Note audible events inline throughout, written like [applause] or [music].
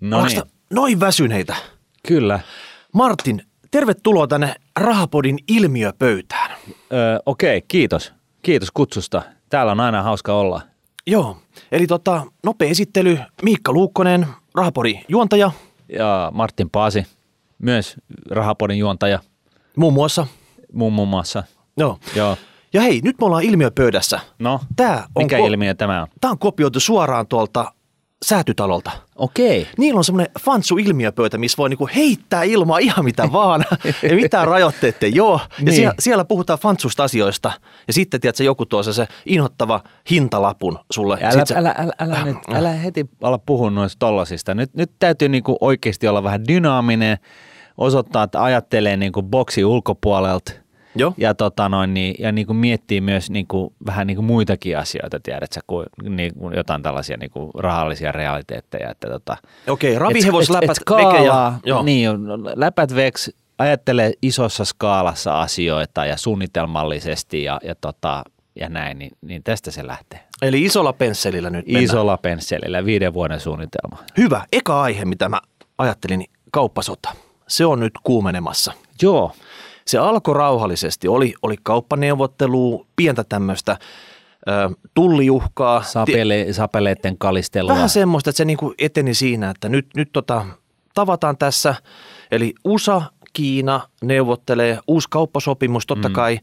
No Ollaanko niin, noin väsyneitä? kyllä. Martin, tervetuloa tänne Rahapodin ilmiöpöytään. Öö, Okei, kiitos. Kiitos kutsusta. Täällä on aina hauska olla. Joo, eli tota, nopea esittely. Miikka Luukkonen, Rahapodin juontaja, Ja Martin Paasi, myös Rahapodin juontaja, muun muassa. muun muun muassa. Joo. Joo. Ja hei, nyt me ollaan ilmiöpöydässä. No, Tää on, mikä ko- ilmiö tämä on? Tää on kopioitu suoraan tuolta säätytalolta. Okei. Niillä on semmoinen fansu ilmiöpöytä, missä voi niinku heittää ilmaa ihan mitä [laughs] vaan. ja mitään rajoitteita ei ole. Ja Niin. siellä, siellä puhutaan fansusta asioista. Ja sitten tiedätkö, joku tuo se, se inhottava hintalapun sulle. Älä, Sit sä- älä, älä, älä, nyt, älä heti ala puhua noista tollasista. Nyt, nyt täytyy niinku oikeasti olla vähän dynaaminen, osoittaa, että ajattelee niinku boksi ulkopuolelta Joo. ja, tota noin, niin, ja niinku miettii myös niinku, vähän niinku muitakin asioita, tiedätkö, kuin niinku jotain tällaisia niinku rahallisia realiteetteja. Että tota, Okei, ravihevos, läpät, et skaalaa, ja... Niin, läpät veks, ajattelee isossa skaalassa asioita ja suunnitelmallisesti ja, ja, tota, ja näin, niin, niin tästä se lähtee. Eli isolla pensselillä nyt mennään. Isolla pensselillä, viiden vuoden suunnitelma. Hyvä. Eka aihe, mitä mä ajattelin, niin kauppasota. Se on nyt kuumenemassa. Joo, Se alkoi rauhallisesti. Oli, oli kauppaneuvottelu, pientä tämmöistä tulliuhkaa. Sapele, sapeleiden kalistelua. Vähän semmoista, että se niinku eteni siinä, että nyt, nyt tota, tavataan tässä. Eli USA, Kiina neuvottelee uusi kauppasopimus, totta mm. kai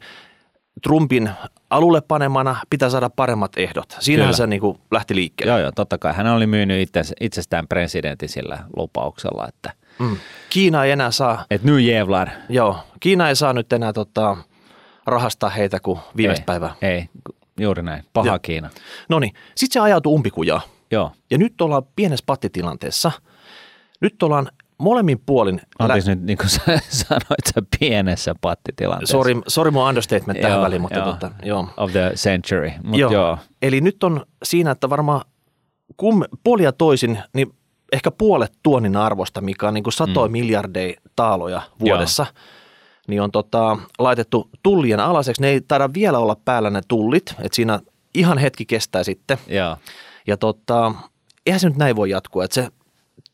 Trumpin alulle panemana pitää saada paremmat ehdot. Siinähän Kyllä. se niinku lähti liikkeelle. Joo, joo, totta kai. Hän oli myynyt itse, itsestään presidentin sillä lupauksella, että Mm. Kiina ei enää saa, et nyt jävlar. joo, Kiina ei saa nyt enää tota, rahastaa heitä kuin viimeistä ei, päivää. Ei, juuri näin. Paha Joo. Kiina. No niin, sitten se ajautui umpikujaa. Joo. Ja nyt ollaan pienessä pattitilanteessa. Nyt ollaan molemmin puolin. Anteeksi nyt, niin kuin sä [laughs] sanoit, sä pienessä pattitilanteessa. Sorry, sorry mun understatement tähän Joo, väliin, mutta joo. tota, joo. Of the century. Mut joo. joo. Eli nyt on siinä, että varmaan kum, puolia toisin, niin ehkä puolet tuonnin arvosta, mikä on niin kuin satoja mm. miljardeja taaloja vuodessa, niin on tota, laitettu tullien alaseksi. Ne ei taida vielä olla päällä ne tullit, että siinä ihan hetki kestää sitten. joo. Ja tota, eihän se nyt näin voi jatkua, että se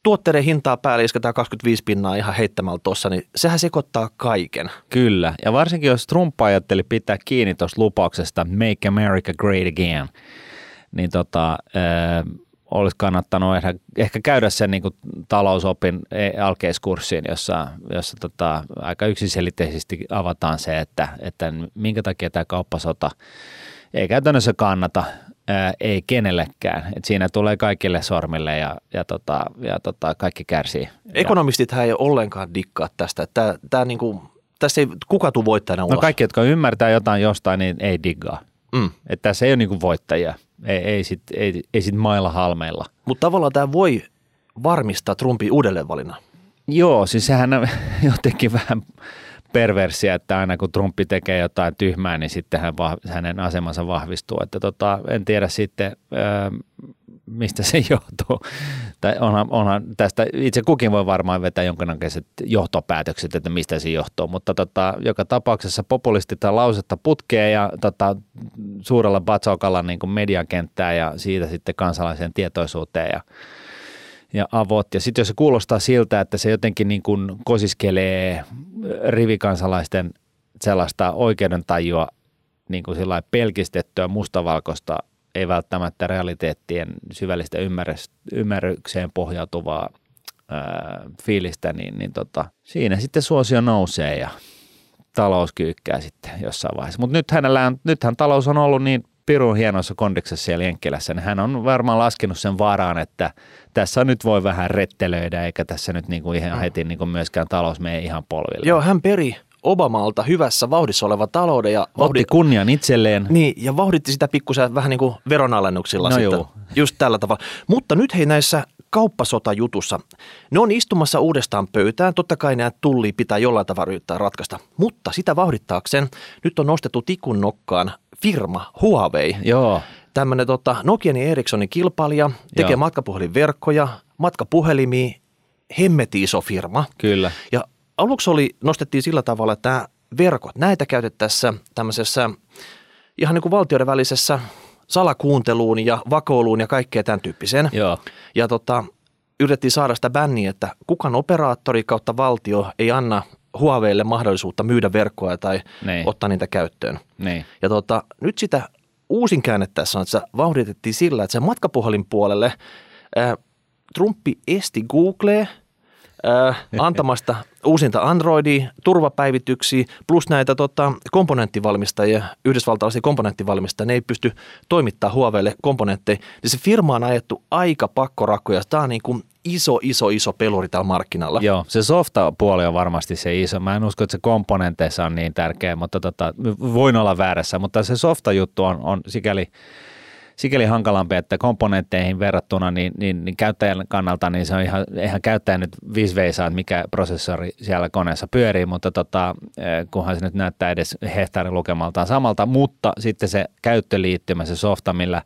tuotteiden hintaa päälle isketään 25 pinnaa ihan heittämällä tuossa, niin sehän sekoittaa kaiken. Kyllä. Ja varsinkin jos Trump ajatteli pitää kiinni tuosta lupauksesta Make America Great Again, niin tota, äh, olisi kannattanut ehkä, ehkä käydä sen niin kuin talousopin e- alkeiskurssiin, jossa, jossa tota, aika yksiselitteisesti avataan se, että, että minkä takia tämä kauppasota ei käytännössä kannata, ää, ei kenellekään. Et siinä tulee kaikille sormille ja, ja, tota, ja tota, kaikki kärsii. Ekonomistit ei ollenkaan dikkaa tästä. Tää, tää niinku, tässä ei kuka tuu voittajana ulos. No kaikki, jotka ymmärtää jotain jostain, niin ei diggaa. Mm. Että tässä ei ole niinku voittajia. Ei, ei sit, ei, ei sit mailla halmeilla. Mutta tavallaan tämä voi varmistaa Trumpin uudelleenvalinnan. Joo, siis sehän on [laughs] jotenkin vähän perversiä, että aina kun Trumpi tekee jotain tyhmää, niin sitten hän hänen asemansa vahvistuu. Että tota, en tiedä sitten, ää, mistä se [laughs] johtuu. Tai onhan, onhan tästä itse kukin voi varmaan vetää jonkinnäköiset johtopäätökset, että mistä se johtuu, mutta tota, joka tapauksessa populisti tai lausetta putkee ja tota, suurella batsaukalla niin kuin mediakenttää ja siitä sitten kansalaisen tietoisuuteen ja ja avot. Ja sitten jos se kuulostaa siltä, että se jotenkin niin kuin kosiskelee rivikansalaisten sellaista oikeudentajua niin kuin pelkistettyä mustavalkoista, ei välttämättä realiteettien syvällistä ymmärrykseen pohjautuvaa ää, fiilistä, niin, niin tota, siinä sitten suosio nousee ja talous kyykkää sitten jossain vaiheessa. Mutta nyt hänellä nythän talous on ollut niin pirun hienossa kondiksessa siellä Jenkkilässä, niin hän on varmaan laskenut sen varaan, että tässä nyt voi vähän rettelöidä, eikä tässä nyt niinku ihan heti niinku myöskään talous mene ihan polville. Joo, hän peri Obamalta hyvässä vauhdissa oleva talouden ja, Otti vauhdi, kunnian itselleen. niin, ja vauhditti sitä pikkusen vähän niin kuin veronalennuksilla No sitten. Just tällä tavalla. Mutta nyt hei näissä kauppasotajutussa, ne on istumassa uudestaan pöytään. Totta kai nämä tulli pitää jollain tavalla yrittää ratkaista. Mutta sitä vauhdittaakseen nyt on nostettu tikun nokkaan firma Huawei. Joo, Tämmöinen tota, Nokian ja Ericssonin kilpailija, tekee Joo. matkapuhelinverkkoja, matkapuhelimia, hemmeti iso firma. kyllä. Ja aluksi oli, nostettiin sillä tavalla, että verkot, näitä käytettäessä tämmöisessä ihan niin kuin valtioiden välisessä salakuunteluun ja vakoiluun ja kaikkea tämän tyyppiseen. Joo, Ja tota, yritettiin saada sitä bänniä, että kukaan operaattori kautta valtio ei anna Huaweille mahdollisuutta myydä verkkoa tai Niin. ottaa niitä käyttöön. Niin. Ja tota, nyt sitä uusin käänne tässä on, että se vauhditettiin sillä, että se matkapuhelin puolelle ää, Trumpi esti Google ää, antamasta uusinta Androidia, turvapäivityksiä, plus näitä tota, komponenttivalmistajia, yhdysvaltalaisia komponenttivalmistajia, ne ei pysty toimittamaan Huaweille komponentteja. Niin se firma on ajettu aika pakkorakkoja. Tämä on niin kuin iso, iso, iso peluri tällä markkinalla. Joo, se softa-puoli on varmasti se iso. Mä en usko, että se komponenteissa on niin tärkeä, mutta tota, voin olla väärässä, mutta se softa-juttu on, on sikäli, sikäli hankalampi, että komponentteihin verrattuna niin, niin, niin käyttäjän kannalta niin se on ihan, eihän käyttäjä nyt viisi veisaa, että mikä prosessori siellä koneessa pyörii, mutta tota, eh, kunhan se nyt näyttää edes hehtaarilukemaltaan samalta, mutta sitten se käyttöliittymä, se softa, millä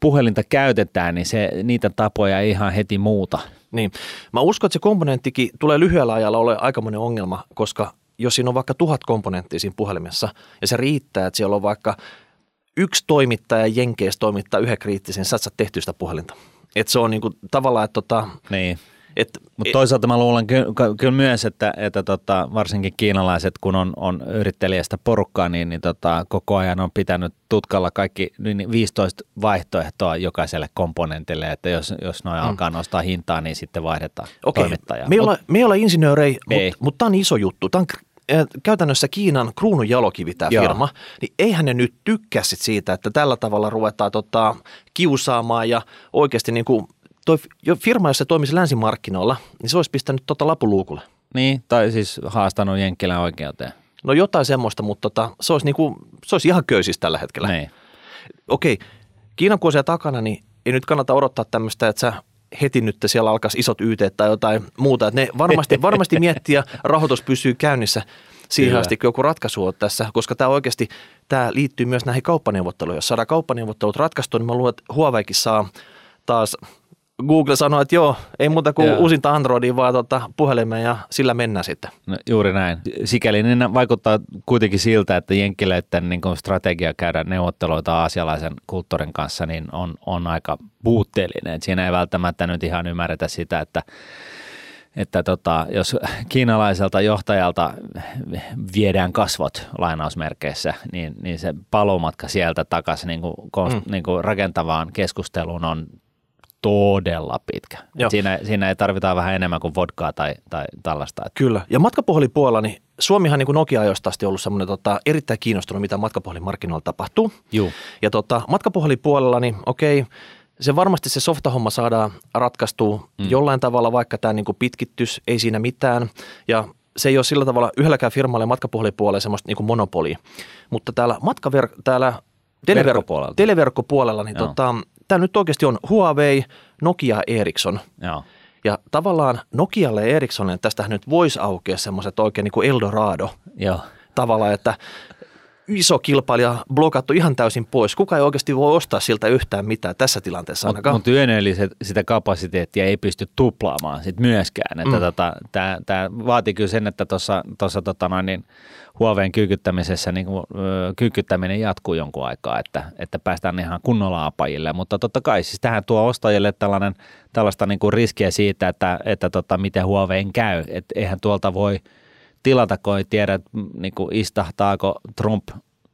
puhelinta käytetään, niin se, niitä tapoja ei ihan heti muuta. Niin. Mä uskon, että se komponenttikin tulee lyhyellä ajalla ole aikamoinen ongelma, koska jos siinä on vaikka tuhat komponenttia siinä puhelimessa ja se riittää, että siellä on vaikka yksi toimittaja Jenkeistä toimittaa yhden kriittisen, sä et sitä puhelinta. Että se on niinku tavallaan, että tota, Niin. et, Mutta toisaalta mä luulen ky- ky- kyllä myös, että, että tota, varsinkin kiinalaiset, kun on, on yrittelijästä porukkaa, niin, niin tota, koko ajan on pitänyt tutkalla kaikki niin 15 vaihtoehtoa jokaiselle komponentille, että jos, jos noin mm. alkaa nostaa hintaa, niin sitten vaihdetaan Okei, toimittajaa. me ei, Mut- olla, me ei olla insinöörejä, mutta mut tämä on iso juttu. Tämä on käytännössä Kiinan kruunun jalokivi tämä Joo. firma, niin eihän ne nyt tykkää sit siitä, että tällä tavalla ruvetaan tota, kiusaamaan ja oikeasti niin kuin toi firma, jos se toimisi länsimarkkinoilla, niin se olisi pistänyt tota lapuluukulle. Niin, tai siis haastanut Jenkkilän oikeuteen. No jotain semmoista, mutta tota, se, olisi niinku, se olisi ihan köysissä tällä hetkellä. Niin. Okei, Kiinan siellä takana, niin ei nyt kannata odottaa tämmöistä, että sä heti nyt siellä alkaisi isot YT tai jotain muuta. Että ne varmasti, [laughs] varmasti miettii ja rahoitus pysyy käynnissä siihen Kyllä. asti, kun joku ratkaisu on tässä, koska tämä oikeasti tämä liittyy myös näihin kauppaneuvotteluihin. Jos saadaan kauppaneuvottelut ratkaistu, niin mä luulen, että Huaweikin saa taas Google sanoo, että joo, ei muuta kuin Joo. uusinta Androidia, vaan tota puhelimeen ja sillä mennään sitten. No, juuri näin. Sikäli niin vaikuttaa kuitenkin siltä, että jenkkiläiden niin strategia käydä neuvotteluita aasialaisen kulttuurin kanssa niin on, on aika puutteellinen. Et siinä ei välttämättä nyt ihan ymmärretä sitä, että että tota, jos kiinalaiselta johtajalta viedään kasvot lainausmerkeissä, niin, niin se paluumatka sieltä takaisin niin kuin, mm. niin kuin rakentavaan keskusteluun on todella pitkä. Joo. Siinä, siinä ei tarvita vähän enemmän kuin vodkaa tai, tai tällaista. Kyllä. Ja matkapuhelinpuolella, niin Suomihan niin kuin Nokia-ajoista asti ollut semmoinen tota, erittäin kiinnostunut, mitä matkapuhelinmarkkinoilla tapahtuu. Juu. Ja tota, matkapuhelinpuolella, niin okei, se varmasti se softahomma saadaan ratkaistua mm. jollain tavalla, vaikka tämä niin kuin pitkittys, ei siinä mitään. Ja se ei ole sillä tavalla yhdelläkään firmalle matkapuhelinpuolella semmoista niin monopolia. Mutta täällä, matkaver- täällä telever- Verkkopuolella. televerkkopuolella, niin Joo. tota, tämä nyt oikeasti on Huawei, Nokia Ericsson. Joo. Ja tavallaan Nokialle ja Ericssonille tästähän nyt voisi aukea semmoiset oikein niin kuin Eldorado Joo. tavalla, että iso kilpailija blokattu ihan täysin pois. Kuka ei oikeasti voi ostaa siltä yhtään mitään tässä tilanteessa Mutta ainakaan. mut yöneelliset, sitä kapasiteettia ei pysty tuplaamaan sit myöskään. Että Mm. tota, Tämä vaatii kyllä sen, että tuossa tota noin, niin Huaweiin kyykyttämisessä niin kuin, kyykyttäminen jatkuu jonkun aikaa, että, että päästään ihan kunnolla apajille. Mutta totta kai siis tähän tuo ostajille tällainen, tällaista niin kuin riskiä siitä, että, että tota, miten Huaweiin käy. Et eihän tuolta voi tilata, kun ei tiedä, että, mm, niin kuin istahtaako Trump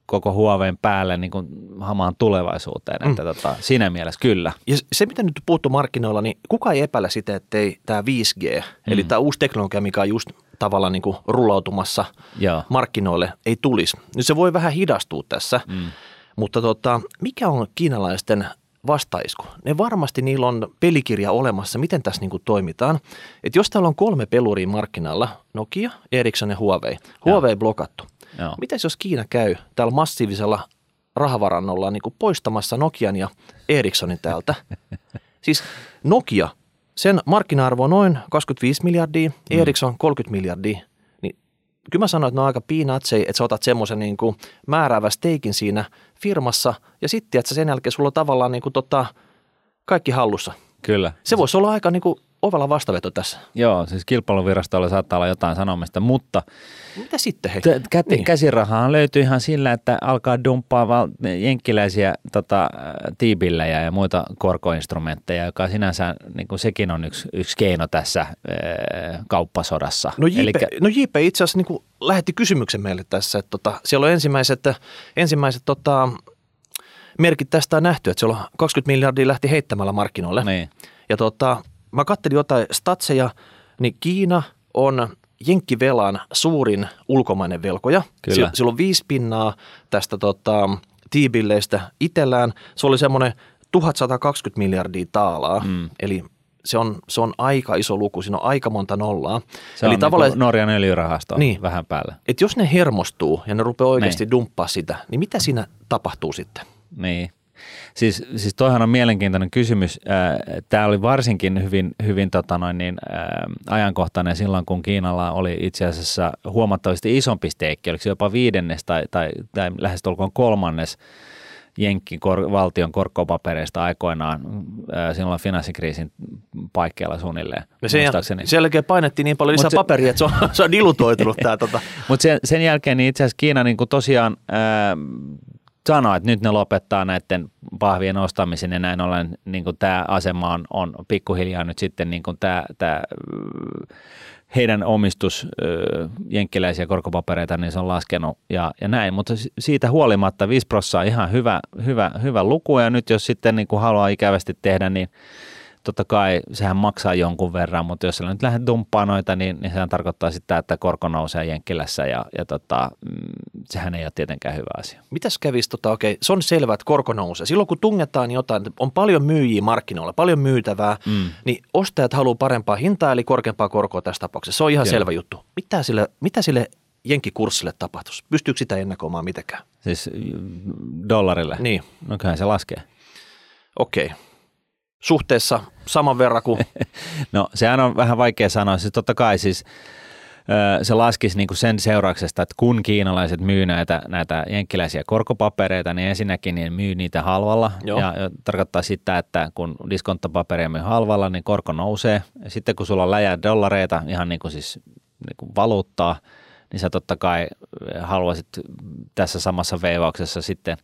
koko Huaweiin päälle niin kuin hamaan tulevaisuuteen. Mm. Että tota, siinä mielessä kyllä. Ja se, mitä nyt puuttuu markkinoilla, niin kuka ei epäile sitä, että ei tämä 5G, mm. eli tämä uusi teknologia, mikä on just tavallaan niin kuin rullautumassa Joo. markkinoille, ei tulisi. Nyt se voi vähän hidastua tässä, Mm. mutta tota, mikä on kiinalaisten vastaisku? Ne varmasti niillä on pelikirja olemassa, miten tässä niin kuin toimitaan. Et jos täällä on kolme peluria markkinalla, Nokia, Ericsson ja Huawei, Huawei blokattu. Joo. Mitäs jos Kiina käy täällä massiivisella rahavarannolla niin kuin poistamassa Nokian ja Ericssonin täältä? [laughs] siis Nokia, sen markkina-arvo on noin 25 miljardia, mm. Ericsson 30 miljardia. Niin kyllä mä sanoin, että ne on aika peanutsei, että sä otat semmoisen niin kuin määräävä steikin siinä firmassa ja sitten että sen jälkeen sulla on tavallaan niin kuin tota, kaikki hallussa. Kyllä. Se voisi olla aika niin kuin ovella vastaveto tässä. Joo, siis kilpailuvirastolla saattaa olla jotain sanomista, mutta Mitä sitten hei? t- kä- Niin. käsirahaa löytyy ihan sillä, että alkaa dumppaa val- jenkkiläisiä tota, tiibillejä ja muita korkoinstrumentteja, joka sinänsä niin kuin sekin on yksi, yksi keino tässä ää, kauppasodassa. No JP, Elikkä- no JP itse asiassa niin lähetti kysymyksen meille tässä, että tota, siellä on ensimmäiset, ensimmäiset tota, merkit tästä on nähty, että siellä on 20 miljardia lähti heittämällä markkinoille. niin. Ja tota, mä katselin jotain statseja, niin Kiina on jenkkivelan suurin ulkomainen velkoja. Kyllä. Sillä, on viisi pinnaa tästä tota, tiibilleistä itsellään. Se oli semmoinen 1120 miljardia taalaa, mm. eli se on, se on aika iso luku, siinä on aika monta nollaa. Se eli on tavallaan, niin Norjan öljyrahasto Niin. vähän päällä. että jos ne hermostuu ja ne rupeaa oikeasti Niin. dumppaa sitä, niin mitä siinä tapahtuu sitten? Niin. Siis, siis toihan on mielenkiintoinen kysymys. Tämä oli varsinkin hyvin, hyvin tota noin niin, ajankohtainen silloin, kun Kiinalla oli itse asiassa huomattavasti isompi steikki, oliko se jopa viidennes tai, tai, tai lähestulkoon kolmannes Jenkki kor, valtion korkopapereista aikoinaan silloin finanssikriisin paikkeilla suunnilleen. Ja sen, muistaakseni. sen jälkeen painettiin niin paljon lisää se- paperia, että se on, se on dilutoitunut tämä. Tota. [laughs] Mutta sen, sen jälkeen niin itse asiassa Kiina niin kuin tosiaan ää, sanoi, että nyt ne lopettaa näiden pahvien ostamisen ja näin ollen niin kuin tämä asema on, on pikkuhiljaa nyt sitten niin kuin tämä, tämä heidän omistus jenkkiläisiä korkopapereita, niin se on laskenut ja, ja näin, mutta si- siitä huolimatta 5 prosenttia on ihan hyvä, hyvä, hyvä luku. Ja nyt jos sitten niin kuin haluaa ikävästi tehdä, niin totta kai sehän maksaa jonkun verran, mutta jos sä nyt lähdet dumppaan noita, niin, niin sehän tarkoittaa sitä, että korko nousee Jenkkilässä ja, ja tota, mm, sehän ei ole tietenkään hyvä asia. Mitäs kävisi, tota, okei, se on selvä, että korko nousee. Silloin kun tungetaan jotain, on paljon myyjiä markkinoilla, paljon myytävää, mm. niin ostajat haluaa parempaa hintaa, eli korkeampaa korkoa tässä tapauksessa. Se on ihan Joo. selvä juttu. Mitä sille, mitä sille jenkkikurssille tapahtuisi? Pystyykö sitä ennakoimaan mitenkään? Siis mm, dollarille? Niin, No se laskee. okei. Suhteessa saman verran kuin, [laughs] No sehän on vähän vaikea sanoa. Siis totta kai siis se laskisi niin kuin sen seurauksesta, että kun kiinalaiset myy näitä, näitä jenkkiläisiä korkopapereita, niin ensinnäkin niin myy niitä halvalla. Joo. Ja, tarkoittaa sitä, että kun diskonttapaperia myy halvalla, niin korko nousee. Ja sitten kun sulla on läjää dollareita, ihan niin kuin siis niin kuin valuuttaa, niin sä totta kai haluaisit tässä samassa veivauksessa sitten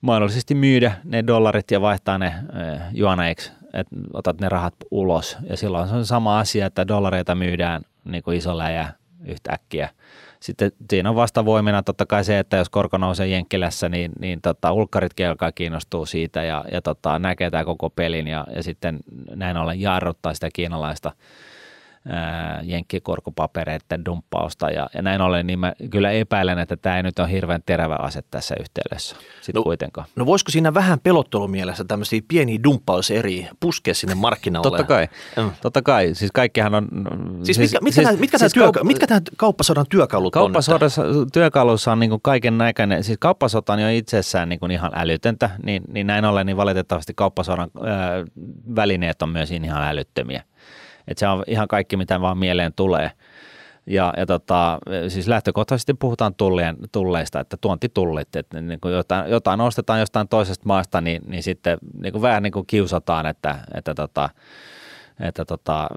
mahdollisesti myydä ne dollarit ja vaihtaa ne eh, juoneiksi, että otat ne rahat ulos. Ja silloin se on sama asia, että dollareita myydään niin kuin iso läjä yhtäkkiä. Sitten siinä on vastavoimena totta kai se, että jos korko nousee Jenkkilässä, niin, niin tota, ulkkaritkin alkaa kiinnostua siitä ja, ja tota, näkee tämä koko pelin ja, ja sitten näin ollen jarruttaa sitä kiinalaista jenkkikorkopapereiden dumppausta ja, ja näin ollen, niin mä kyllä epäilen, että tämä ei nyt ole hirveän terävä ase tässä yhteydessä sitten No, kuitenkaan. no voisiko siinä vähän pelottelumielessä tämmöisiä pieniä dumppauseriä puskea sinne markkinalle? Totta kai, Mm. totta kai. Siis kaikkihan on... Siis, mitkä, mitkä, siis, mitkä, siis työ, mitkä tämän kauppasodan työkalut on? Kauppasodassa työkalussa on niin kuin kaiken näköinen, siis kauppasota on jo itsessään niin kuin ihan älytöntä, niin, niin näin ollen niin valitettavasti kauppasodan ää, välineet on myös ihan älyttömiä. Et se on ihan kaikki, mitä vaan mieleen tulee. Ja, ja tota, siis lähtökohtaisesti puhutaan tullien, tulleista, että tuontitullit, että niin kuin jotain, jotain ostetaan jostain toisesta maasta, niin, niin sitten niin kuin vähän niin kuin kiusataan, että, että, tota, että tota,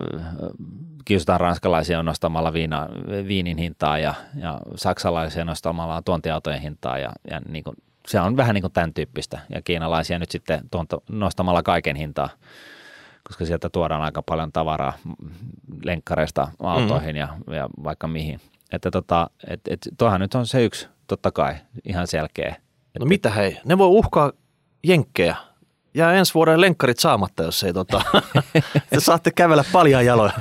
kiusataan ranskalaisia nostamalla viina, viinin hintaa ja, ja saksalaisia nostamalla tuontiautojen hintaa ja, ja niin kuin, se on vähän niin kuin tämän tyyppistä ja kiinalaisia nyt sitten tuonto, nostamalla kaiken hintaa koska sieltä tuodaan aika paljon tavaraa lenkkareista autoihin ja, ja vaikka mihin. Että tota, et, et, toihan nyt on se yksi, totta kai, ihan selkeä. No mitä hei, ne voi uhkaa jenkkejä. Jää ensi vuoden lenkkarit saamatta, jos ei tota, [laughs] te saatte kävellä paljon jaloja.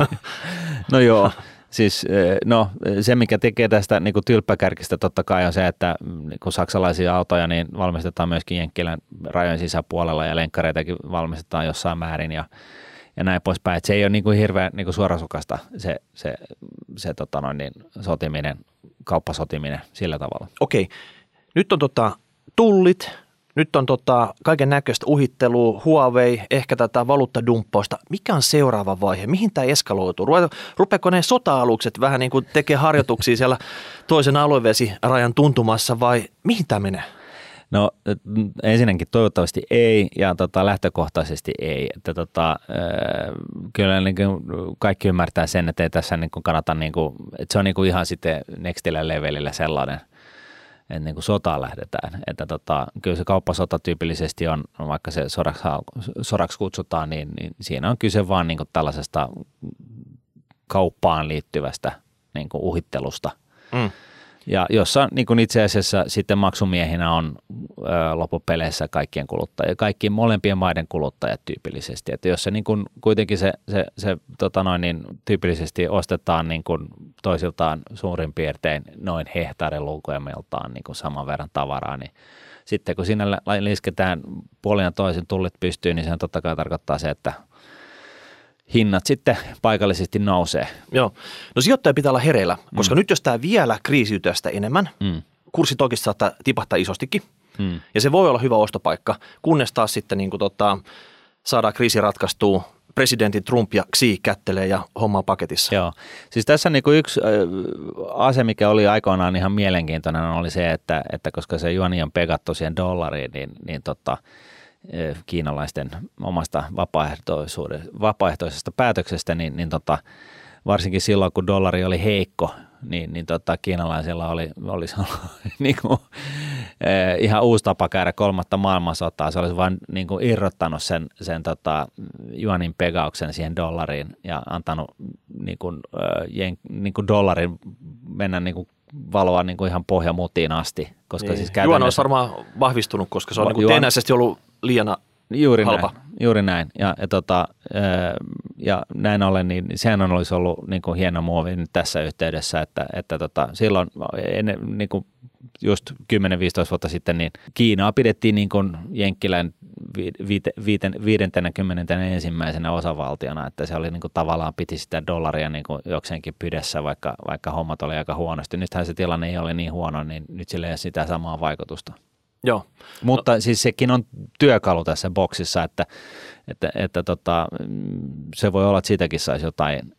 No joo, siis eh, no, se mikä tekee tästä niin kuin tylppäkärkistä totta kai on se, että mm, niin kuin saksalaisia autoja niin valmistetaan myöskin Jenkkilän rajojen sisäpuolella ja lenkkareitakin valmistetaan jossain määrin ja, ja näin poispäin. Et se ei ole niin kuin hirveän niin kuin suorasukasta se, se, se tota noin, niin, sotiminen, kauppasotiminen sillä tavalla. Okei, nyt on tota, tullit, nyt on tota, kaiken näköistä uhittelua, Huawei, ehkä tätä valuuttadumppausta. Mikä on seuraava vaihe? Mihin tämä eskaloituu? Rupeeko ne sota-alukset vähän niin kuin tekee harjoituksia siellä toisen aluevesirajan tuntumassa vai mihin tämä menee? No ensinnäkin toivottavasti ei ja tota, lähtökohtaisesti ei. Että, tota, kyllä niin kuin kaikki ymmärtää sen, että ei tässä niin kuin kannata, niin kuin, että se on niin kuin ihan sitten nextillä levelillä sellainen, että niin kuin sotaan lähdetään. Että tota, kyllä se kauppasota tyypillisesti on, vaikka se soraksi, soraksi kutsutaan, niin, niin siinä on kyse vaan niin kuin tällaisesta kauppaan liittyvästä niin kuin uhittelusta. Mm ja jossa niin kuin itse asiassa sitten maksumiehinä on ö, loppupeleissä kaikkien kuluttajia, kaikkien molempien maiden kuluttajat tyypillisesti. Että jos se niin kuin, kuitenkin se, se, se tota noin, niin tyypillisesti ostetaan niin kuin toisiltaan suurin piirtein noin hehtaarin lukuemiltaan niin kuin saman verran tavaraa, niin sitten kun sinne lisketään puolin ja toisin tullit pystyyn, niin se totta kai tarkoittaa se, että – hinnat sitten paikallisesti nousee. Joo. No sijoittaja pitää olla hereillä, koska mm. nyt jos tämä vielä kriisiytyy sitä enemmän, mm. kurssi toki saattaa tipahtaa isostikin. Mm. Ja se voi olla hyvä ostopaikka, kunnes taas sitten niin kuin tota, saadaan kriisi ratkaistua presidentti Trump ja Xi kättelee ja homma paketissa. Joo. Siis tässä niin kuin yksi ase, mikä oli aikoinaan ihan mielenkiintoinen, oli se, että, että koska se juoni on pegattu siihen dollariin, niin, niin tota, kiinalaisten omasta vapaaehtoisesta päätöksestä, niin, niin tota, varsinkin silloin, kun dollari oli heikko, niin, niin tota, kiinalaisilla oli, olisi ollut [laughs] niin kuin, ihan uusi tapa käydä kolmatta maailmansotaa. Se olisi vain niin kuin irrottanut sen, sen tota, juonin pegauksen siihen dollariin ja antanut niin kuin, niin kuin dollarin mennä niin kuin valoa niin kuin ihan pohjamutiin asti. Koska niin. siis käytännössä... Juon olisi varmaan vahvistunut, koska se on Va- niin kuin ollut liian Juuri halpa. näin, juuri näin. Ja, ja, tota, ja näin ollen, niin sehän on olisi ollut niin kuin hieno muovi nyt tässä yhteydessä, että, että tota, silloin ennen, niin kuin just 10-15 vuotta sitten, niin Kiinaa pidettiin niin kuin Jenkkilän ensimmäisenä osavaltiona, että se oli niin kuin tavallaan piti sitä dollaria niin kuin jokseenkin pidessä, vaikka, vaikka hommat oli aika huonosti. Nythän se tilanne ei ole niin huono, niin nyt sillä ei ole sitä samaa vaikutusta. Joo. Mutta no. siis sekin on työkalu tässä boksissa, että, että, että tota, se voi olla, että siitäkin saisi jotain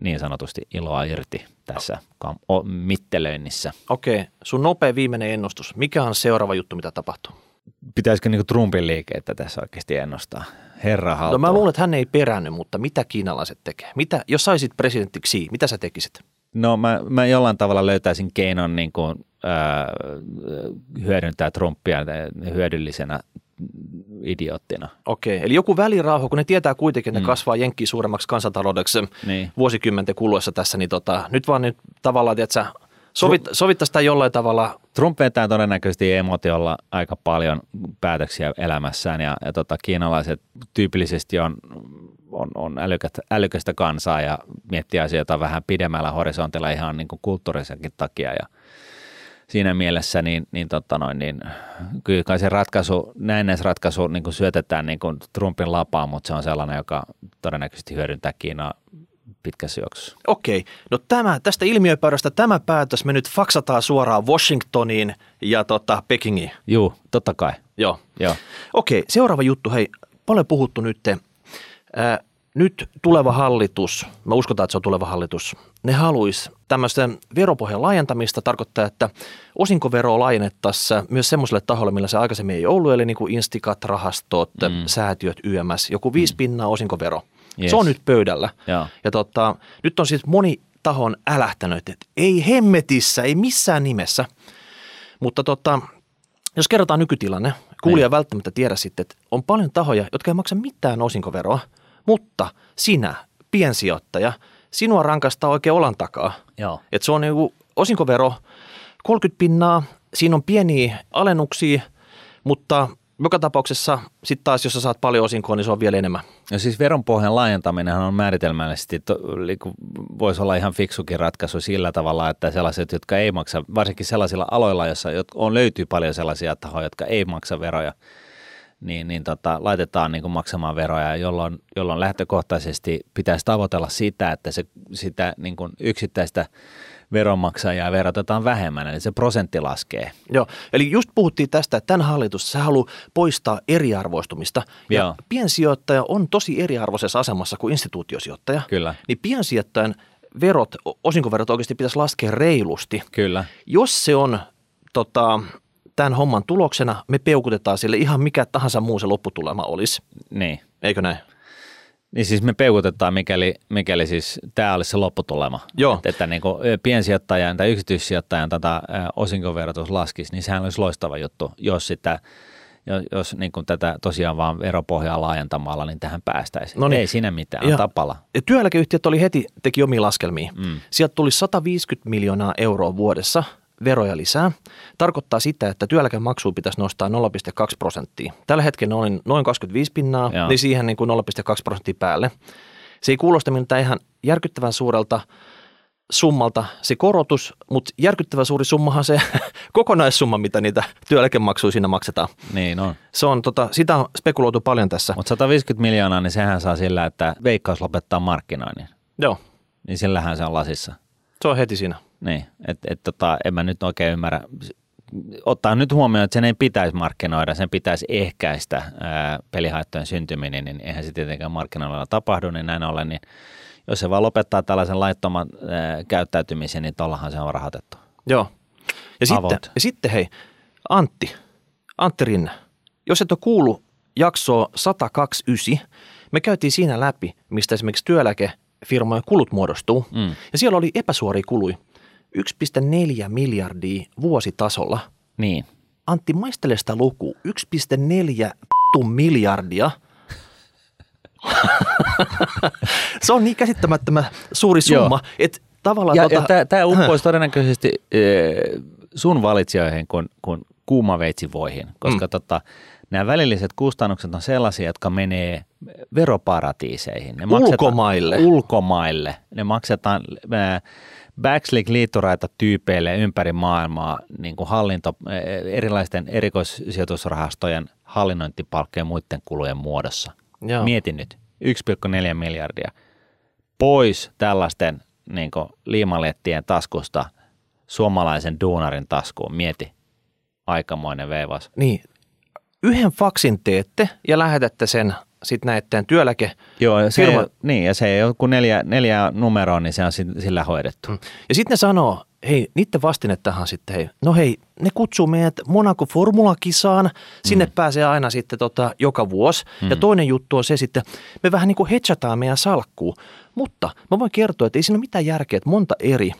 niin sanotusti iloa irti tässä no. mittelöinnissä. Okei, sun nopea viimeinen ennustus. Mikä on seuraava juttu, mitä tapahtuu? Pitäisikö niin Trumpin liikeitä tässä oikeasti ennustaa? Herra haltua. No mä luulen, että hän ei perännyt, mutta mitä kiinalaiset tekee? Mitä, jos saisit presidenttiksi, mitä sä tekisit? No mä, mä jollain tavalla löytäisin keinon niin kuin hyödyntää Trumpia hyödyllisenä idioottina. Okei, eli joku välirauha, kun ne tietää kuitenkin, että ne mm. kasvaa jenkkiä suuremmaksi kansantaloudeksi niin. vuosikymmenten kuluessa tässä, niin tota, nyt vaan nyt tavallaan, tiedätkö, sovit, sovittaisi sitä jollain tavalla. Trump vetää todennäköisesti emotiolla aika paljon päätöksiä elämässään ja, ja tota, kiinalaiset tyypillisesti on, on, on älykästä, älykästä kansaa ja miettii asioita vähän pidemmällä horisontilla ihan niin kuin kulttuurisenkin takia ja siinä mielessä niin, niin, tota noin, niin kyllä kai se ratkaisu, näennäisratkaisu niin kuin syötetään niin kuin Trumpin lapaan, mutta se on sellainen, joka todennäköisesti hyödyntää Kiinaa pitkässä juoksussa. Okei, no tämä, tästä ilmiöpöydästä tämä päätös me nyt faksataan suoraan Washingtoniin ja tota, Pekingiin. Joo, totta kai. Joo. Joo. Okei, seuraava juttu, hei, paljon puhuttu nyt. Ää, nyt tuleva hallitus, mä uskotaan, että se on tuleva hallitus, ne haluaisi tämmöistä veropohjan laajentamista, tarkoittaa, että osinkoveroa laajennettaisiin myös semmoiselle taholle, millä se aikaisemmin ei ollut, eli niin kuin instikat, rahastot, mm. säätiöt, YMS, joku viisi mm. pinnaa osinkovero. Yes. Se on nyt pöydällä. Ja, ja tota, nyt on siis moni taho on älähtänyt, että ei hemmetissä, ei missään nimessä. Mutta tota, jos kerrotaan nykytilanne, kuulija niin. välttämättä tiedä sitten, että on paljon tahoja, jotka ei maksa mitään osinkoveroa – mutta sinä, piensijoittaja, sinua rankastaa oikein olan takaa. Joo. Et se on niinku osinkovero 30 pinnaa, siinä on pieniä alennuksia, mutta joka tapauksessa sitten taas, jos sä saat paljon osinkoa, niin se on vielä enemmän. No siis veronpohjan laajentaminen on määritelmällisesti, voisi olla ihan fiksukin ratkaisu sillä tavalla, että sellaiset, jotka ei maksa, varsinkin sellaisilla aloilla, joissa on, löytyy paljon sellaisia tahoja, jotka ei maksa veroja, niin, niin tota, laitetaan niin kuin maksamaan veroja, jolloin, jolloin lähtökohtaisesti pitäisi tavoitella sitä, että se, sitä niin kuin yksittäistä veronmaksajaa verotetaan vähemmän, eli se prosentti laskee. Joo, eli just puhuttiin tästä, että tämän hallitus se haluaa poistaa eriarvoistumista. Ja Joo. piensijoittaja on tosi eriarvoisessa asemassa kuin instituutiosijoittaja. Kyllä. Niin piensijoittajan verot, osinkoverot oikeasti pitäisi laskea reilusti. Kyllä. Jos se on tota, tämän homman tuloksena me peukutetaan sille ihan mikä tahansa muu se lopputulema olisi. Niin. Eikö näin? Niin siis me peukutetaan, mikäli, mikäli siis tämä olisi se lopputulema. Joo. Että, että niin piensijoittajan tai yksityissijoittajan tätä osinkoverotus laskisi, niin sehän olisi loistava juttu, jos sitä jos, niin kuin tätä tosiaan vaan veropohjaa laajentamalla, niin tähän päästäisiin. No niin. Ei siinä mitään, ja, tapala. Työeläkeyhtiöt oli heti, teki omia laskelmia. Mm. Sieltä tuli 150 miljoonaa euroa vuodessa veroja lisää. Tarkoittaa sitä, että työeläkemaksu pitäisi nostaa 0,2 prosenttia. Tällä hetkellä on noin 25 pinnaa, Joo. niin siihen niin kuin 0,2 prosenttia päälle. Se ei kuulosta miltä ihan järkyttävän suurelta summalta se korotus, mutta järkyttävän suuri summahan se [laughs] kokonaissumma, mitä niitä työeläkemaksuja siinä maksetaan. Niin on. Se on, tota, sitä on spekuloitu paljon tässä. Mutta 150 miljoonaa, niin sehän saa sillä, että veikkaus lopettaa markkinoinnin. Joo. Niin sillähän se on lasissa. Se on heti siinä. Niin, että et, tota, en mä nyt oikein ymmärrä. Ottaa nyt huomioon, että sen ei pitäisi markkinoida, sen pitäisi ehkäistä ää, pelihaittojen syntyminen, niin eihän se tietenkään markkinoilla tapahdu, niin näin ollen, niin jos se vaan lopettaa tällaisen laittoman ää, käyttäytymisen, niin tuollahan se on rahoitettu. Joo. Ja sitten, ja sitten hei, Antti, Antti Rinne, jos et ole kuullut jaksoa 129, me käytiin siinä läpi, mistä esimerkiksi työeläkefirmojen kulut muodostuu. Mm. Ja siellä oli epäsuoria kului. 1,4 miljardia vuositasolla. Niin. Antti, maistele sitä lukua. 1,4 miljardia [laughs] – se on niin käsittämättömän suuri summa, että tavallaan... Ja, tota, ja tämä uppoisi [laughs] todennäköisesti e, sun valitsijoihin kuin, kuin kuumaveitsivoihin, koska mm. tota, nämä välilliset kustannukset on sellaisia, jotka menee veroparatiiseihin. Ne ulkomaille. Ulkomaille. Ne maksetaan äh, backslick-liittoraita tyypeille ympäri maailmaa niin kuin hallinto, erilaisten erikoissijoitusrahastojen hallinnointipalkkojen muiden kulujen muodossa. Joo. Mieti nyt, 1,4 miljardia pois tällaisten niin liimalettien taskusta suomalaisen duunarin taskuun. Mieti, aikamoinen veivas. Niin, yhden faksin teette ja lähetätte sen sitten näiden työeläke Joo, se, firma... niin, ja se ei ole kuin neljä, neljä numeroa, niin se on sillä hoidettu. Mm. Ja sitten ne sanoo, hei, niiden vastinettahan sitten, hei, no hei, ne kutsuu meidät Monaco Formula-kisaan, sinne mm. pääsee aina sitten tota, joka vuosi. Mm. Ja toinen juttu on se sitten, me vähän niin kuin hetsataan meidän salkkuun, mutta mä voin kertoa, että ei siinä ole mitään järkeä, että monta eri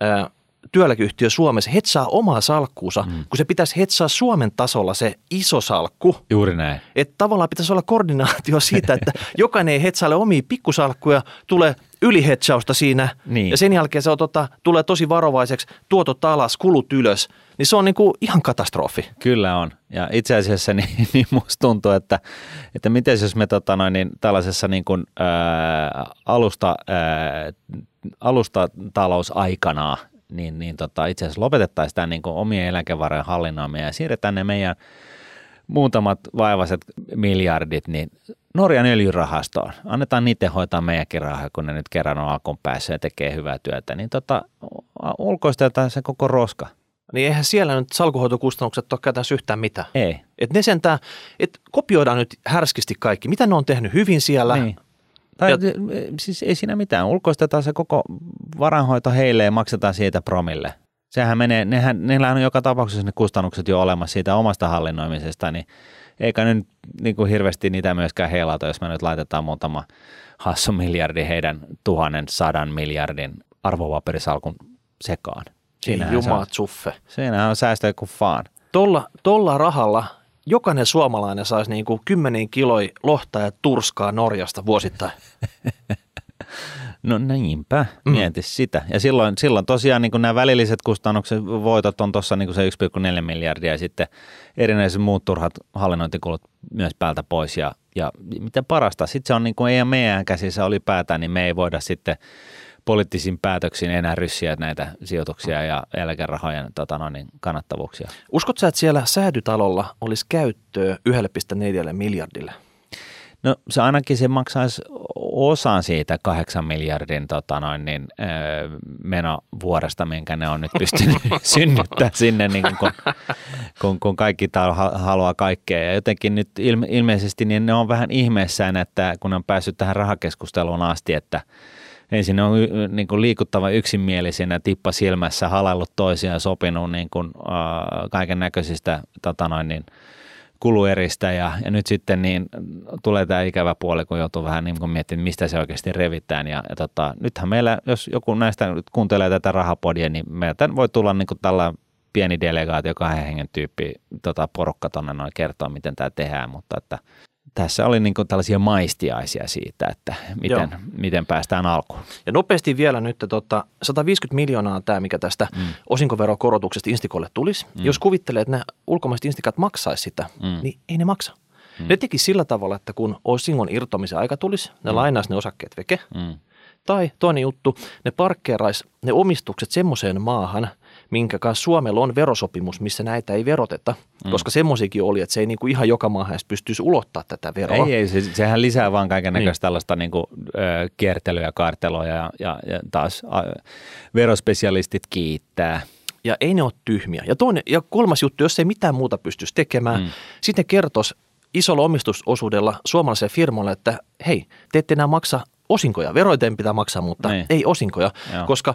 ää, työeläkeyhtiö Suomessa hetsaa omaa salkkuunsa, mm. kun se pitäisi hetsaa Suomen tasolla se iso salkku. Juuri näin. Että tavallaan pitäisi olla koordinaatio siitä, että [laughs] jokainen ei hetsaile omia pikkusalkkuja, tulee ylihetsausta siinä niin. ja sen jälkeen se on, tota, tulee tosi varovaiseksi, tuotot alas, kulut ylös, niin se on niin kuin ihan katastrofi. Kyllä on. Ja itse asiassa [laughs] niin, niin musta tuntuu, että, että miten jos me tota noin, niin tällaisessa niin kuin, ää, alusta, ää, alustatalousaikanaan niin, niin tota, itse asiassa lopetettaisiin tämän niin kuin omien eläkevarojen hallinnoimia ja siirretään ne meidän muutamat vaivaiset miljardit niin Norjan öljyrahastoon. Annetaan niiden hoitaa meidänkin rahaa, kun ne nyt kerran on alkuun päässä ja tekee hyvää työtä. Niin tota, ulkoistetaan se koko roska. Niin eihän siellä nyt salkuhoitokustannukset ole käytännössä yhtään mitään. Ei. Et ne sentään, että kopioidaan nyt härskisti kaikki. Mitä ne on tehnyt hyvin siellä, niin. Tai ja, siis ei siinä mitään. Ulkoistetaan se koko varanhoito heille ja maksetaan siitä promille. Sehän menee, nehän, neillä on joka tapauksessa ne kustannukset jo olemassa siitä omasta hallinnoimisesta, niin eikä nyt niin kuin hirveästi niitä myöskään heilata, jos me nyt laitetaan muutama hassu miljardi heidän tuhannen sadan miljardin arvopaperisalkun sekaan. Siinähän Jumaat suffe. Siinähän on säästöjä kuin faan. Tolla, tolla rahalla jokainen suomalainen saisi niin kuin 10 kiloi lohta ja turskaa Norjasta vuosittain. [laughs] No niinpä, mm. mieti sitä. Ja silloin, silloin tosiaan niin nämä välilliset kustannukset, voitot on tuossa niin se 1,4 miljardia ja sitten erinäiset muut turhat hallinnointikulut myös päältä pois. Ja, ja mitä parasta, sitten se on niin kuin ei meidän käsissä oli päätä, niin me ei voida sitten poliittisiin päätöksiin enää ryssiä näitä sijoituksia ja eläkerahojen tota no, niin kannattavuuksia. Uskotko että siellä säädytalolla olisi käyttöä 1,4 miljardille? No se ainakin se maksaisi osan siitä kahdeksan miljardin tota noin, niin, öö, menovuoresta, minkä ne on nyt pystynyt [laughs] synnyttää sinne, niin kun, kun, kun kaikki haluaa kaikkea. Ja jotenkin nyt ilme, ilmeisesti niin ne on vähän ihmeessään, että kun on päässyt tähän rahakeskusteluun asti, että ensin on niin kuin liikuttava yksimielisinä, tippa silmässä, halaillut toisiaan, sopinut niin kuin, kaiken näköisistä tota noin, niin, kulueristä ja, ja nyt sitten niin tulee tämä ikävä puoli, kun joutuu vähän niin kuin miettimään, mistä se oikeasti revitään. Ja, ja tota, nythän meillä, jos joku näistä kuuntelee tätä rahapodia, niin meiltä voi tulla niin kuin tällä pieni delegaatio, kahden hengen tyyppi tota, porukka tuonne noin kertoa, miten tämä tehdään, mutta että tässä oli niin tällaisia maistiaisia siitä, että miten, miten päästään alkuun. Ja nopeasti vielä nyt, tota, 150 miljoonaa on tämä, mikä tästä mm. osinkoverokorotuksesta Instikolle tulisi. Mm. Jos kuvittelee, että ne ulkomaiset Instikat maksaisi sitä, mm. niin ei ne maksa. Mm. Ne teki sillä tavalla, että kun osingon irtomisen aika tulisi, ne mm. lainaisi ne osakkeet veke. Mm. Tai toinen juttu, ne parkkeeraisi ne omistukset semmoiseen maahan – minkä kanssa Suomella on verosopimus, missä näitä ei veroteta, mm. koska semmoisiakin oli, että se ei niinku ihan joka maahan edes pystyisi ulottaa tätä veroa. Ei, ei se, sehän lisää vaan kaiken näköistä niin. tällaista niinku, ö, kiertelyä, kaarteloa ja, ja, ja taas ö, verospesialistit kiittää. Ja ei ne ole tyhmiä. Ja, toinen, ja kolmas juttu, jos ei mitään muuta pystyisi tekemään, mm. sitten kertoisi isolla omistusosuudella suomalaiselle firmalle, että hei, te ette enää maksa osinkoja. Veroiteen pitää maksaa, mutta niin. ei osinkoja, Joo. koska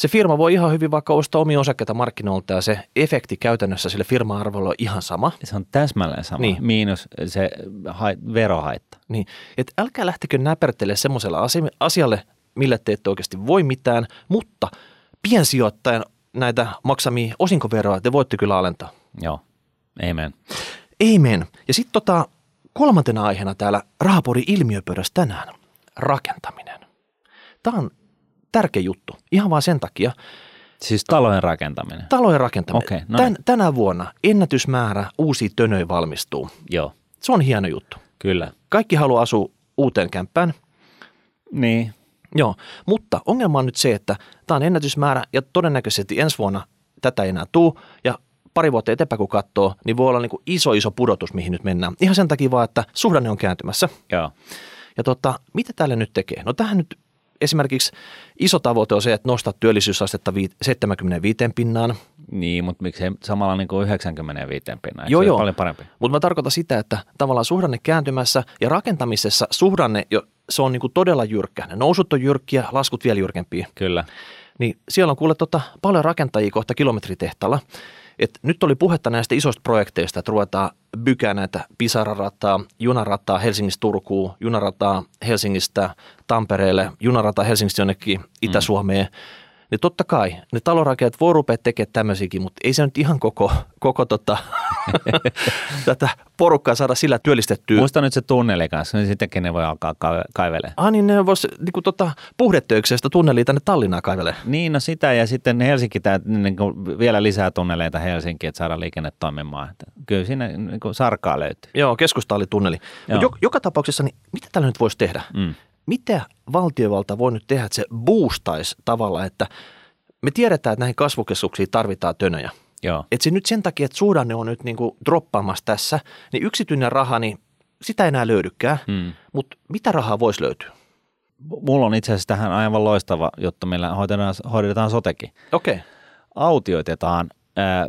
se firma voi ihan hyvin vaikka ostaa omia osakkeita markkinoilta ja se efekti käytännössä sille firma-arvolle on ihan sama. Se on täsmälleen sama, niin. miinus se hait, verohaitta. Niin, että älkää lähtekö näpertelemään semmoisella asialle, millä te ette oikeasti voi mitään, mutta piensijoittajan näitä maksamia osinkoveroa te voitte kyllä alentaa. Joo, amen. Amen. Ja sitten tota, kolmantena aiheena täällä Rahapori ilmiöpöydässä tänään, rakentaminen. Tämä on tärkeä juttu. Ihan vaan sen takia. Siis talojen rakentaminen? Talojen rakentaminen. Okay, no Tän, tänä vuonna ennätysmäärä uusia tönöjä valmistuu. Joo. Se on hieno juttu. Kyllä. Kaikki haluaa asua uuteen kämppään. Niin. Joo, mutta ongelma on nyt se, että tämä on ennätysmäärä ja todennäköisesti ensi vuonna tätä ei enää tuu ja pari vuotta eteenpäin kun katsoo, niin voi olla niin kuin iso iso pudotus, mihin nyt mennään. Ihan sen takia vaan, että suhdanne on kääntymässä. Joo. Ja tota, mitä tälle nyt tekee? No tähän nyt esimerkiksi iso tavoite on se, että nostaa työllisyysastetta 75 pinnaan. Niin, mutta miksei samalla niin kuin 95 pinnaan? Joo, joo. paljon parempi? Mutta mä tarkoitan sitä, että tavallaan suhdanne kääntymässä ja rakentamisessa suhdanne, jo, se on niin kuin todella jyrkkä. Ne nousut on jyrkkiä, laskut vielä jyrkempiä. Kyllä. Niin siellä on kuule tota, paljon rakentajia kohta kilometritehtaalla. Et nyt oli puhetta näistä isoista projekteista, että ruvetaan bykää näitä Pisara-rataa, junarataa Helsingistä Turkuun, junarataa Helsingistä Tampereelle, junarataa Helsingistä jonnekin Itä-Suomeen. Mm niin totta kai ne talonrakijat voi rupea tekemään tämmöisiäkin, mutta ei se nyt ihan koko, koko tota, [laughs] tätä porukkaa saada sillä työllistettyä. Muista nyt se tunneli kanssa, niin sittenkin ne voi alkaa kaivelemaan. Ah niin, ne voisi niin tota, puhdetöyksestä tunnelia tänne Tallinnaan kaivelemaan. Niin, no sitä ja sitten Helsinki, tää, niin kuin vielä lisää tunneleita Helsinkiin, että saadaan liikenne toimimaan. Että kyllä siinä niin kuin sarkaa löytyy. Joo, keskusta oli tunneli. Joka, joka tapauksessa, niin mitä tällä nyt voisi tehdä? Mm mitä valtiovalta voi nyt tehdä, että se boostaisi tavalla, että me tiedetään, että näihin kasvukeskuksiin tarvitaan tönöjä. Joo. Että se nyt sen takia, että suhdanne on nyt niin kuin droppaamassa tässä, niin yksityinen raha, niin sitä ei enää löydykään. Hmm. Mutta mitä rahaa voisi löytyä? Mulla on itse asiassa tähän aivan loistava juttu, millä hoidetaan, hoidetaan sotekin. Okei. Okay. Autioitetaan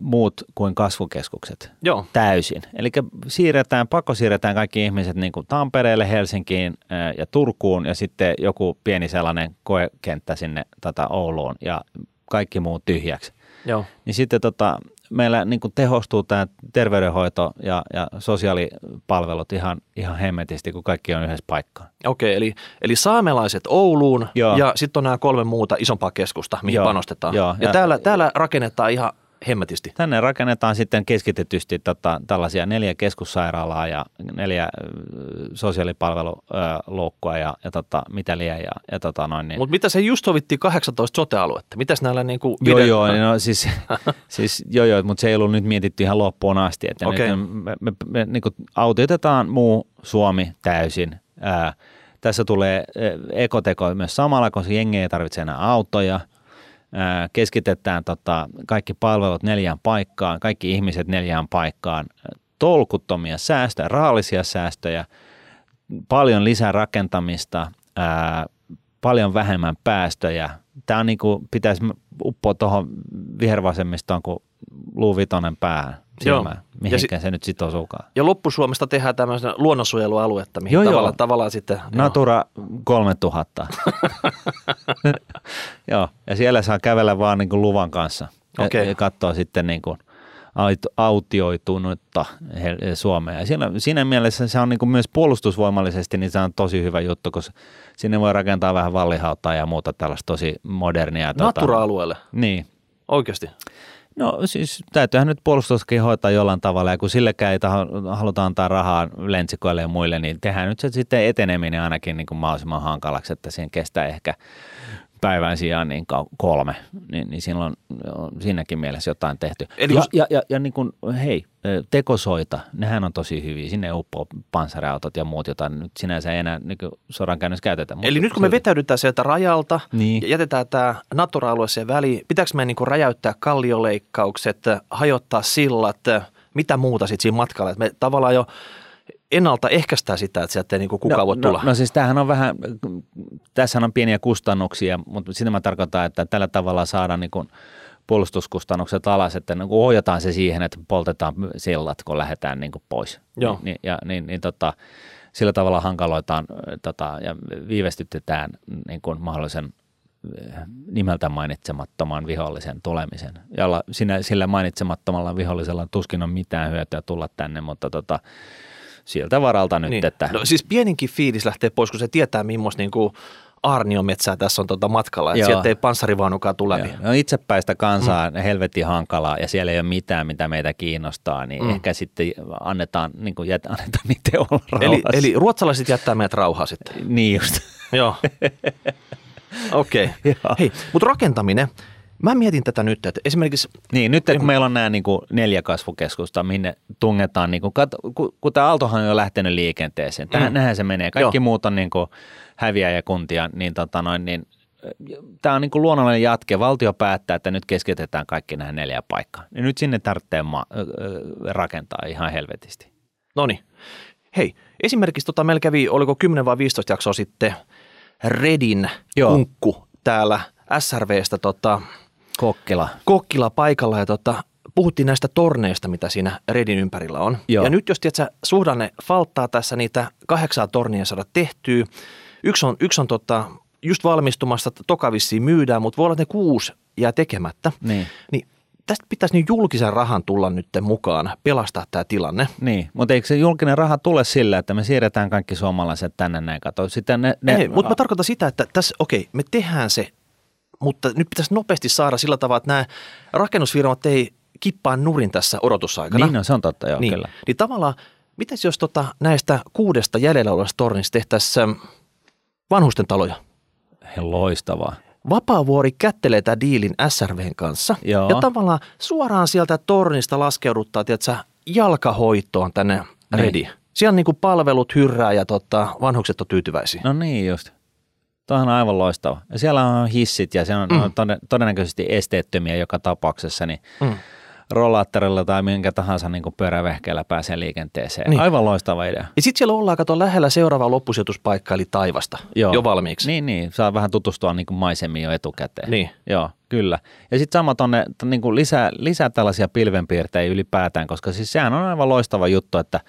muut kuin kasvukeskukset Joo. täysin. Eli siirretään, pakko siirretään kaikki ihmiset niin kuin Tampereelle, Helsinkiin ja Turkuun ja sitten joku pieni sellainen koekenttä sinne tota Ouluun ja kaikki muut tyhjäksi. Joo. Niin sitten tota, meillä niin kuin tehostuu tämä terveydenhoito ja, ja sosiaalipalvelut ihan, ihan hemmetisti, kun kaikki on yhdessä paikkaan. Okei, eli, eli saamelaiset Ouluun Joo. ja sitten on nämä kolme muuta isompaa keskusta, mihin Joo. panostetaan. Joo. Ja, ja täällä, täällä rakennetaan ihan hemmetisti. Tänne rakennetaan sitten keskitetysti tota, tällaisia neljä keskussairaalaa ja neljä sosiaalipalveluloukkua ja, ja tota, mitä liian. Ja, ja tota noin, niin. Mutta mitä se just sovittiin 18 sote-aluetta? Mitäs näillä niinku Joo, joo, no, siis, [laughs] siis, joo, joo, mutta se ei ollut nyt mietitty ihan loppuun asti. Että okay. nyt me, me, me niin autioitetaan muu Suomi täysin. Ää, tässä tulee ekoteko myös samalla, koska jengi ei tarvitse enää autoja – keskitetään tota, kaikki palvelut neljään paikkaan, kaikki ihmiset neljään paikkaan, tolkuttomia säästöjä, rahallisia säästöjä, paljon lisää rakentamista, paljon vähemmän päästöjä. Tämä on niin kuin, pitäisi uppoa tuohon vihervasemmistoon, kun Louis Vitonen päähän Joo. silmään, mihinkä si- se nyt sitten osuukaan. Ja loppusuomesta tehdään tämmöistä luonnonsuojelualuetta, mihin Joo, joo. tavallaan, tavallaan sitten... joo. Natura 3000. [laughs] Joo, ja siellä saa kävellä vaan niin kuin luvan kanssa. Ja, Okei. ja katsoa sitten niin kuin aut- autioitunutta Suomea. Ja siinä, siinä mielessä se on niin kuin myös puolustusvoimallisesti, niin se on tosi hyvä juttu, koska sinne voi rakentaa vähän vallihauttaa ja muuta tällaista tosi modernia. tota- Natura-alueelle, Niin. oikeasti. No siis täytyyhän nyt puolustuskin hoitaa jollain tavalla, ja kun sillekään ei taho, haluta antaa rahaa lentsikoille ja muille, niin tehdään nyt se sitten eteneminen ainakin niin kuin mahdollisimman hankalaksi, että siinä kestää ehkä päivän sijaan niin kolme, niin, niin silloin on siinäkin mielessä jotain tehty. Eli ja, jos- ja, ja, ja niin kuin, hei, tekosoita, nehän on tosi hyviä, sinne uppoo panssariautot ja muut, joita nyt sinänsä ei enää niin sodankäynnissä käytetä. Eli nyt kun me vetäydytään sieltä rajalta Niin. ja jätetään tämä natura-alue siihen väliin, pitääkö meidän niinku räjäyttää kallioleikkaukset, hajottaa sillat, mitä muuta sitten siinä matkalla? Et me tavallaan jo ennaltaehkäistään sitä, että sieltä ei niinku kukaan no, voi tulla. No, no siis tämähän on vähän, tässä on pieniä kustannuksia, mutta sitä mä tarkoitan, että tällä tavalla saadaan niin kuin puolustuskustannukset alas, että niin kuin ohjataan se siihen, että poltetaan sillat, kun lähdetään niin kuin pois. Joo. Niin, ja, niin, niin tota, sillä tavalla hankaloitaan tota, ja viivästytetään niin kuin mahdollisen äh, nimeltä mainitsemattoman vihollisen tulemisen. Jolla sinä, sillä mainitsemattomalla vihollisella tuskin on mitään hyötyä tulla tänne, mutta tota, siltä varalta nyt, niin. että no, siis pieninkin fiilis lähtee pois, kun se tietää, millaista niinku aarniometsää tässä on tota matkalla, että sieltä ei panssarivaunukaan tule. Joo. Niin. No itsepäistä kansaa mm. helvetin hankalaa ja siellä ei ole mitään, mitä meitä kiinnostaa, niin Mm. ehkä sitten annetaan, niin kuin jät, annetaan [laughs] niitä olla Eli, rauhassa. eli ruotsalaiset jättää meidät rauhaa sitten. Niin just. Joo. [laughs] Okei. Okay. Hei, mutta rakentaminen. Mä mietin tätä nyt, että esimerkiksi Niin, nyt kun meillä on nämä niin kuin neljä kasvukeskusta, minne tungetaan, niin kuin, kun, kun tämä Aaltohan on jo lähtenyt liikenteeseen, tähän, Mm. näinhän se menee. Kaikki Joo. muut on niin kuin häviäjäkuntia, niin, tota noin, niin tämä on niin kuin luonnollinen jatke. Valtio päättää, että nyt keskitetään kaikki nämä neljä paikkaa. Ja nyt sinne tarvitsee ma- rakentaa ihan helvetisti. No niin. Hei, esimerkiksi tota, meillä kävi, oliko 10 vai 15 jaksoa sitten, Redin Joo. kunkku täällä SRVstä tota, Kokkila. Kokkila paikalla ja tota, puhuttiin näistä torneista, mitä siinä Redin ympärillä on. Joo. Ja nyt jos tiedät, suhdanne falttaa tässä niitä kahdeksaa tornia saada tehtyä. Yksi on, yksi on tota, just valmistumassa, että toka vissiin myydään, mutta voi olla, että ne kuusi jää tekemättä. Niin. Niin tästä pitäisi niin julkisen rahan tulla nyt mukaan, pelastaa tämä tilanne. Niin, mutta eikö se julkinen raha tule sillä, että me siirretään kaikki suomalaiset tänne näin? Kato, sitten ne, ne, Ei, mutta mä tarkoitan sitä, että tässä, okei, me tehdään se, mutta nyt pitäisi nopeasti saada sillä tavalla, että nämä rakennusfirmat ei kippaa nurin tässä odotusaikana. Niin, no, se on totta, joo, niin, kyllä. niin tavallaan, mitäs jos tota, näistä kuudesta jäljellä olevasta tornista tehtäisiin ähm, vanhusten taloja? Loistavaa. Vapaavuori kättelee tämän diilin SRVn kanssa. Joo. Ja tavallaan suoraan sieltä tornista laskeuduttaa, tiedätkö, jalkahoitoon tänne Niin. Redi. Siellä on niin palvelut hyrrää ja tota, vanhukset on tyytyväisiä. No niin just. Tuohan on aivan loistava. Ja siellä on hissit ja se on Mm. toden, todennäköisesti esteettömiä joka tapauksessa, niin Mm. rollaattorilla tai minkä tahansa niin pyörävehkeellä pääsee liikenteeseen. Niin. Aivan loistava idea. Ja sitten siellä ollaan, kato lähellä seuraavaa loppusijoituspaikkaa, eli taivasta, Joo. jo valmiiksi. Niin, niin. Saa vähän tutustua niin kuin maisemiin jo etukäteen. Niin. Joo, kyllä. Ja sitten sama tonne, t- niin kuin lisää, lisää tällaisia pilvenpiirtejä ylipäätään, koska siis sehän on aivan loistava juttu, että,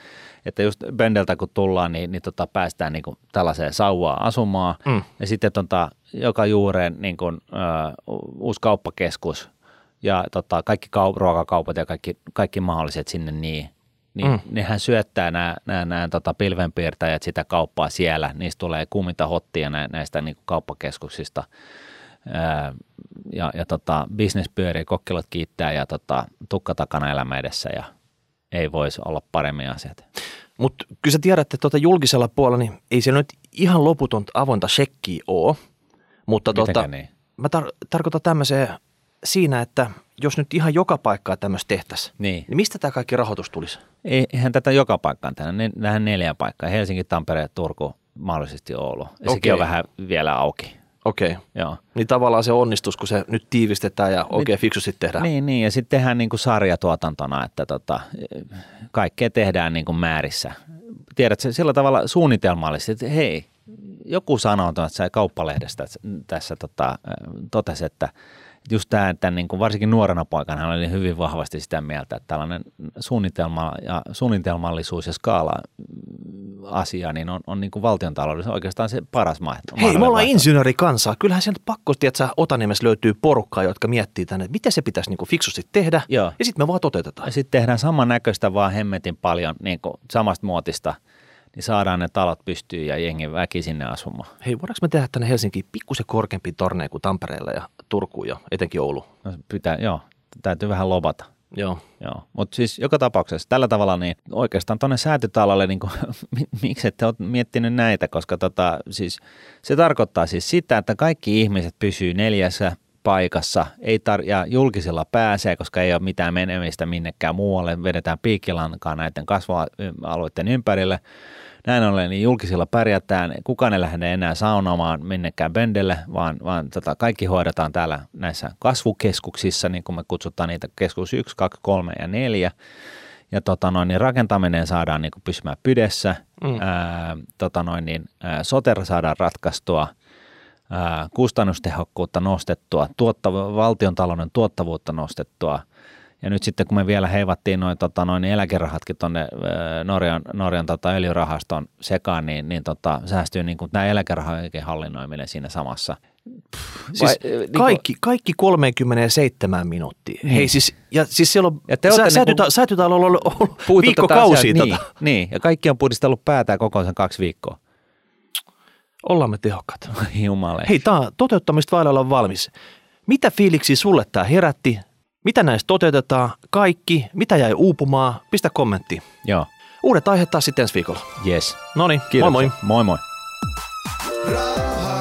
että just Bendeltä kun tullaan, niin, niin tota, päästään niin kuin tällaiseen sauvaan asumaan. Mm. Ja sitten tota, joka juureen niin kuin, ö, uusi kauppakeskus ja tota, kaikki kau- ruokakaupat ja kaikki, kaikki mahdolliset sinne niin. Niin Mm. nehän syöttää nämä, nämä, nämä tota pilvenpiirtäjät sitä kauppaa siellä. Niistä tulee kuuminta hottia nä, näistä niin kuin kauppakeskuksista. Ää, ja, ja tota, business pyörii, kokkilot kiittää ja tota, tukka takana elämä edessä ja ei voisi olla paremmin asiat. Mutta kyllä sä tiedät, että tuota julkisella puolella niin ei se nyt ihan loputon avointa shekkiä ole. Mutta tota, niin? mä tar- tarkoitan tämmöiseen siinä, että jos nyt ihan joka paikkaa tämmöistä tehtäisiin, Niin. niin mistä tämä kaikki rahoitus tulisi? Ei- Eihän tätä joka paikkaan tänne, ne- tähän neljään paikkaan. Helsinki, Tampere, Turku, mahdollisesti Oulu. Ja Okei. sekin on vähän vielä auki. Okei. Joo. Niin tavallaan se onnistus, kun se nyt tiivistetään ja oikein fiksusti tehdään. Niin, niin, ja sitten tehdään niin kuin sarjatuotantona, että tota, kaikkea tehdään niin kuin määrissä. Tiedätkö, sillä tavalla suunnitelmallisesti, että hei, joku sanoo tuossa kauppalehdestä että tässä tota, totesi, että, just tämä, että niin kuin varsinkin nuorena poikana hän oli hyvin vahvasti sitä mieltä, että tällainen suunnitelma ja suunnitelmallisuus ja skaala mm, asia niin on, on niin kuin valtion taloudessa oikeastaan se paras mahdollinen. Hei, me ollaan insinöörikansaa. Kyllähän sieltä pakko, että Otaniemessä löytyy porukkaa, jotka miettii tänne, että mitä se pitäisi niin kuin fiksusti tehdä. Joo. Ja sitten me vaan toteutetaan. Ja sitten tehdään samannäköistä vaan hemmetin paljon niin kuin samasta muotista, niin saadaan ne talot pystyyn ja jengi väki sinne asumaan. Hei, voidaanko me tehdä tänne Helsinkiin pikkusen korkeampi torneja kuin Tampereella ja Turkuun ja etenkin Oulu? No, pitää, joo, täytyy vähän lobata. Joo. Joo, mutta siis joka tapauksessa tällä tavalla niin oikeastaan tuonne säätytalolle, [laughs] niin kuin, miksi ette ole miettinyt näitä, koska tota, siis, se tarkoittaa siis sitä, että kaikki ihmiset pysyy neljässä paikassa ei tar- ja julkisella pääsee, koska ei ole mitään menemistä minnekään muualle, vedetään piikkilankaa näiden kasvualueiden ympärille. Näin ollen niin julkisilla pärjätään, kukaan ei lähde enää saunomaan minnekään bendelle, vaan, vaan tota, kaikki hoidetaan täällä näissä kasvukeskuksissa, niin kuin me kutsutaan niitä keskus 1, 2, 3 ja 4. Ja tota noin, niin rakentaminen saadaan niin kuin pysymään pydessä, mm. ää, tota noin, niin, ää, soter saadaan ratkaistua – kustannustehokkuutta nostettua, tuottav- valtiontalouden tuottavuutta nostettua. Ja nyt sitten kun me vielä heivattiin noin, tota, noin eläkerahatkin tuonne Norjan, Norjan tota, öljyrahaston sekaan, niin, niin tota, säästyy niin kuin tämä eläkerahojen hallinnoiminen siinä samassa. Pff, siis vai, niin kaikki, kaikki 37 minuuttia. Niin. Hei siis, ja siis siellä on, ja te sä, säätyta, niin säätytalolla on ollut viikkokausia. Niin, tota. niin, ja kaikki on pudistellut päätään koko sen kaksi viikkoa. Ollaan me tehokkaat. [laughs] Jumale. Hei, tämä toteuttamista vailla on valmis. Mitä fiiliksi sulle tämä herätti? Mitä näistä toteutetaan? Kaikki? Mitä jäi uupumaan? Pistä kommentti. Joo. Uudet aiheet taas sitten ensi viikolla. Yes. No niin, moi moi. Moi moi. Raha,